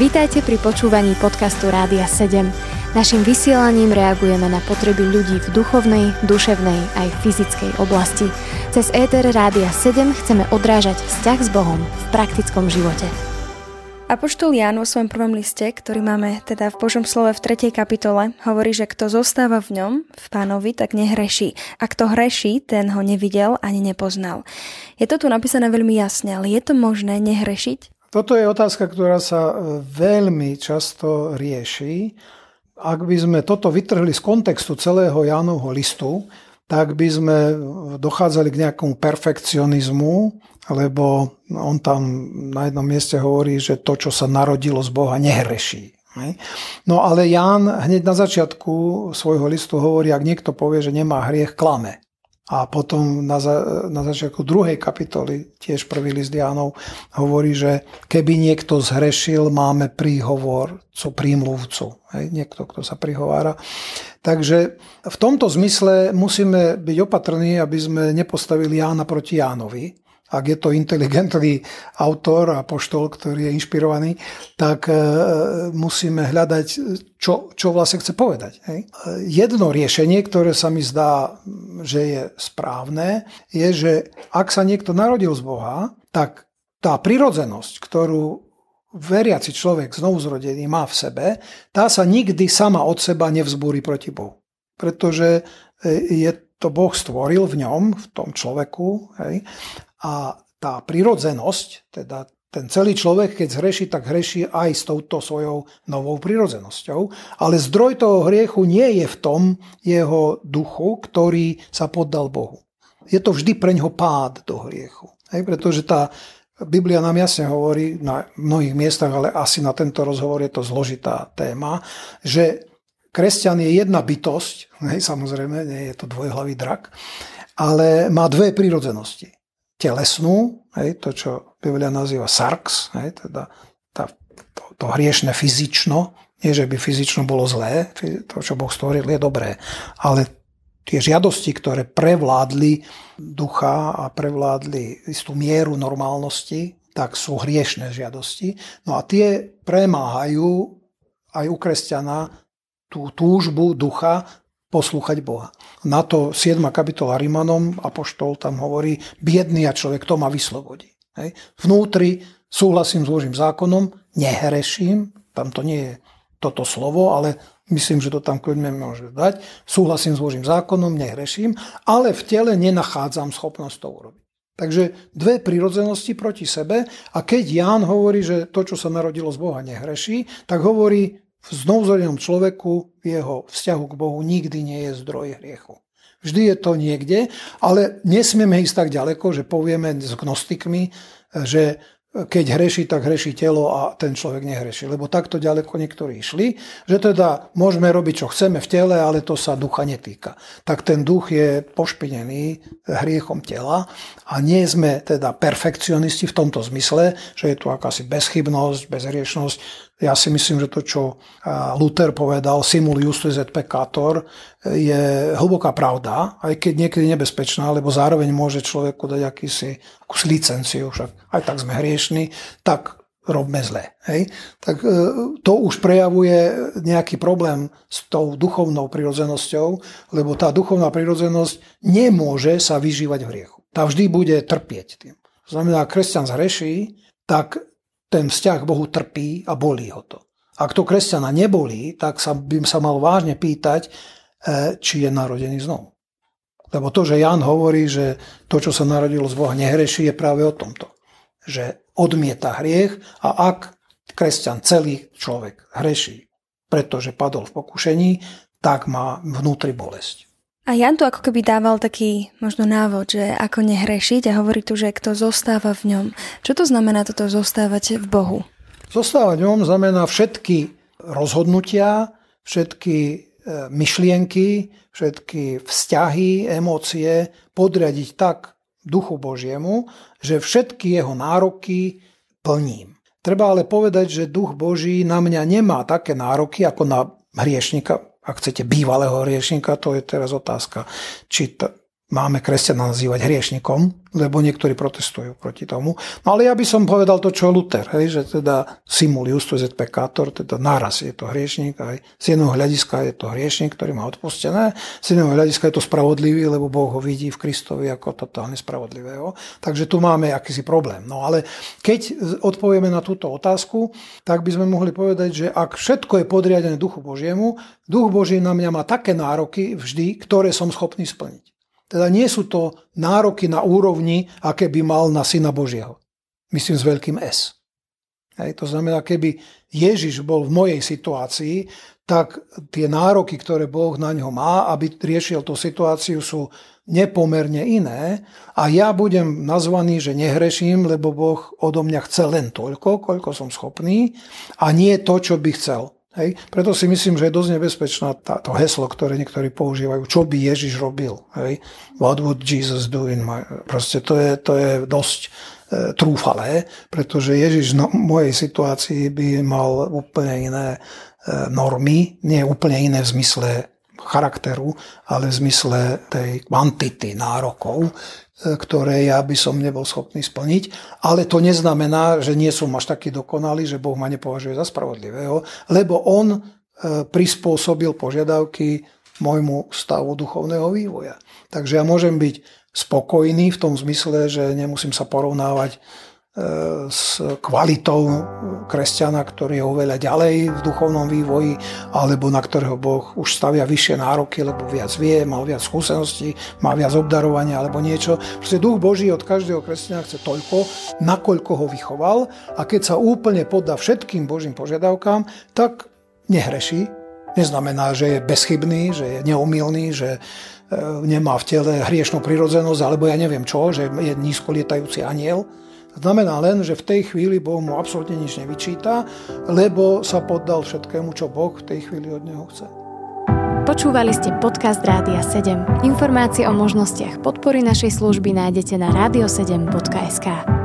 Vítajte pri počúvaní podcastu Rádia 7. Naším vysielaním reagujeme na potreby ľudí v duchovnej, duševnej aj fyzickej oblasti. Cez ETR Rádia 7 chceme odrážať vzťah s Bohom v praktickom živote. Apoštol Ján vo svojom prvom liste, ktorý máme teda v Božom slove v 3. kapitole, hovorí, že kto zostáva v ňom, v pánovi, tak nehreší. A kto hreší, ten ho nevidel ani nepoznal. Je to tu napísané veľmi jasne, ale je to možné nehrešiť? Toto je otázka, ktorá sa e, veľmi často rieši. Ak by sme toto vytrhli z kontextu celého Jánovho listu, tak by sme dochádzali k nejakému perfekcionizmu, lebo on tam na jednom mieste hovorí, že to, čo sa narodilo z Boha, nehreší. No ale Ján hneď na začiatku svojho listu hovorí, ak niekto povie, že nemá hriech, klame. A potom na, za, na začiatku druhej kapitoly, tiež prvý list Jánov, hovorí, že keby niekto zhrešil, máme príhovor, co prímluvcu. Hej, niekto, kto sa prihovára. Takže v tomto zmysle musíme byť opatrní, aby sme nepostavili Jána proti Jánovi, ak je to inteligentný autor a poštol, ktorý je inšpirovaný, tak e, musíme hľadať, čo, čo vlastne chce povedať. Hej. Jedno riešenie, ktoré sa mi zdá, že je správne, je, že ak sa niekto narodil z Boha, tak tá prirodzenosť, ktorú veriaci človek znovuzrodený má v sebe, tá sa nikdy sama od seba nevzbúri proti Bohu. Pretože e, je to Boh stvoril v ňom, v tom človeku. Hej? A tá prirodzenosť, teda ten celý človek, keď zhreší, tak hreší aj s touto svojou novou prirodzenosťou. Ale zdroj toho hriechu nie je v tom jeho duchu, ktorý sa poddal Bohu. Je to vždy pre ňoho pád do hriechu. Hej, pretože tá Biblia nám jasne hovorí na mnohých miestach, ale asi na tento rozhovor je to zložitá téma, že kresťan je jedna bytosť, hej, samozrejme, nie je to dvojhlavý drak, ale má dve prírodzenosti telesnú, hej, to, čo Biblia nazýva sarx, hej, teda tá, to, to hriešne fyzično, nie, že by fyzično bolo zlé, to, čo Boh stvoril, je dobré, ale tie žiadosti, ktoré prevládli ducha a prevládli istú mieru normálnosti, tak sú hriešne žiadosti. No a tie premáhajú aj u kresťana tú túžbu ducha poslúchať Boha. Na to 7. kapitola Rimanom, Apoštol tam hovorí, biedný a človek, to ma vyslobodí. Hej. Vnútri súhlasím s Božím zákonom, nehreším, tam to nie je toto slovo, ale myslím, že to tam kľudne môže dať. Súhlasím s Božím zákonom, nehreším, ale v tele nenachádzam schopnosť to urobiť. Takže dve prírodzenosti proti sebe a keď Ján hovorí, že to, čo sa narodilo z Boha, nehreší, tak hovorí, v znovuzrodenom človeku v jeho vzťahu k Bohu nikdy nie je zdroj hriechu. Vždy je to niekde, ale nesmieme ísť tak ďaleko, že povieme s gnostikmi, že keď hreší, tak hreší telo a ten človek nehreší. Lebo takto ďaleko niektorí išli, že teda môžeme robiť, čo chceme v tele, ale to sa ducha netýka. Tak ten duch je pošpinený hriechom tela a nie sme teda perfekcionisti v tomto zmysle, že je tu akási bezchybnosť, bezhriešnosť, ja si myslím, že to, čo Luther povedal, simul justus et peccator, je hlboká pravda, aj keď niekedy nebezpečná, lebo zároveň môže človeku dať akýsi, akúsi licenciu, však aj tak sme hriešni, tak robme zle. Hej? Tak e, to už prejavuje nejaký problém s tou duchovnou prirodzenosťou, lebo tá duchovná prirodzenosť nemôže sa vyžívať v hriechu. Tá vždy bude trpieť tým. Znamená, kresťan zhreší, tak ten vzťah Bohu trpí a bolí ho to. Ak to kresťana nebolí, tak sa by sa mal vážne pýtať, e, či je narodený znovu. Lebo to, že Jan hovorí, že to, čo sa narodilo z Boha, nehreší, je práve o tomto. Že odmieta hriech a ak kresťan, celý človek hreší, pretože padol v pokušení, tak má vnútri bolesť. A Jan tu ako keby dával taký možno návod, že ako nehrešiť a hovorí tu, že kto zostáva v ňom. Čo to znamená toto zostávať v Bohu? Zostávať v ňom znamená všetky rozhodnutia, všetky e, myšlienky, všetky vzťahy, emócie podriadiť tak duchu Božiemu, že všetky jeho nároky plním. Treba ale povedať, že duch Boží na mňa nemá také nároky ako na hriešnika, ak chcete, bývalého riešnika, to je teraz otázka, či t- máme kresťana nazývať hriešnikom, lebo niektorí protestujú proti tomu. No ale ja by som povedal to, čo Luther, hej, že teda simul justus et peccator, teda naraz je to hriešnik, aj z jedného hľadiska je to hriešnik, ktorý má odpustené, z jedného hľadiska je to spravodlivý, lebo Boh ho vidí v Kristovi ako totálne spravodlivého. Takže tu máme akýsi problém. No ale keď odpovieme na túto otázku, tak by sme mohli povedať, že ak všetko je podriadené Duchu Božiemu, Duch Boží na mňa má také nároky vždy, ktoré som schopný splniť. Teda nie sú to nároky na úrovni, aké by mal na Syna Božieho. Myslím s veľkým S. Hej, to znamená, keby Ježiš bol v mojej situácii, tak tie nároky, ktoré Boh na ňo má, aby riešil tú situáciu, sú nepomerne iné a ja budem nazvaný, že nehreším, lebo Boh odo mňa chce len toľko, koľko som schopný a nie to, čo by chcel. Hej? Preto si myslím, že je dosť nebezpečná táto heslo, ktoré niektorí používajú. Čo by Ježiš robil? Hej? What would Jesus do in my... Proste to je, to je dosť e, trúfalé, pretože Ježiš v mojej situácii by mal úplne iné e, normy, nie úplne iné v zmysle charakteru, ale v zmysle tej kvantity nárokov, ktoré ja by som nebol schopný splniť. Ale to neznamená, že nie som až taký dokonalý, že Boh ma nepovažuje za spravodlivého, lebo On e, prispôsobil požiadavky môjmu stavu duchovného vývoja. Takže ja môžem byť spokojný v tom zmysle, že nemusím sa porovnávať s kvalitou kresťana, ktorý je oveľa ďalej v duchovnom vývoji, alebo na ktorého Boh už stavia vyššie nároky, lebo viac vie, mal viac skúseností, má viac obdarovania alebo niečo. Proste duch Boží od každého kresťana chce toľko, nakoľko ho vychoval a keď sa úplne poddá všetkým Božím požiadavkám, tak nehreší. Neznamená, že je bezchybný, že je neomilný, že e, nemá v tele hriešnú prirodzenosť, alebo ja neviem čo, že je nízko lietajúci aniel Znamená len, že v tej chvíli Boh mu absolútne nič nevyčíta, lebo sa poddal všetkému, čo Boh v tej chvíli od neho chce. Počúvali ste podcast Rádia 7. Informácie o možnostiach podpory našej služby nájdete na radio7.sk.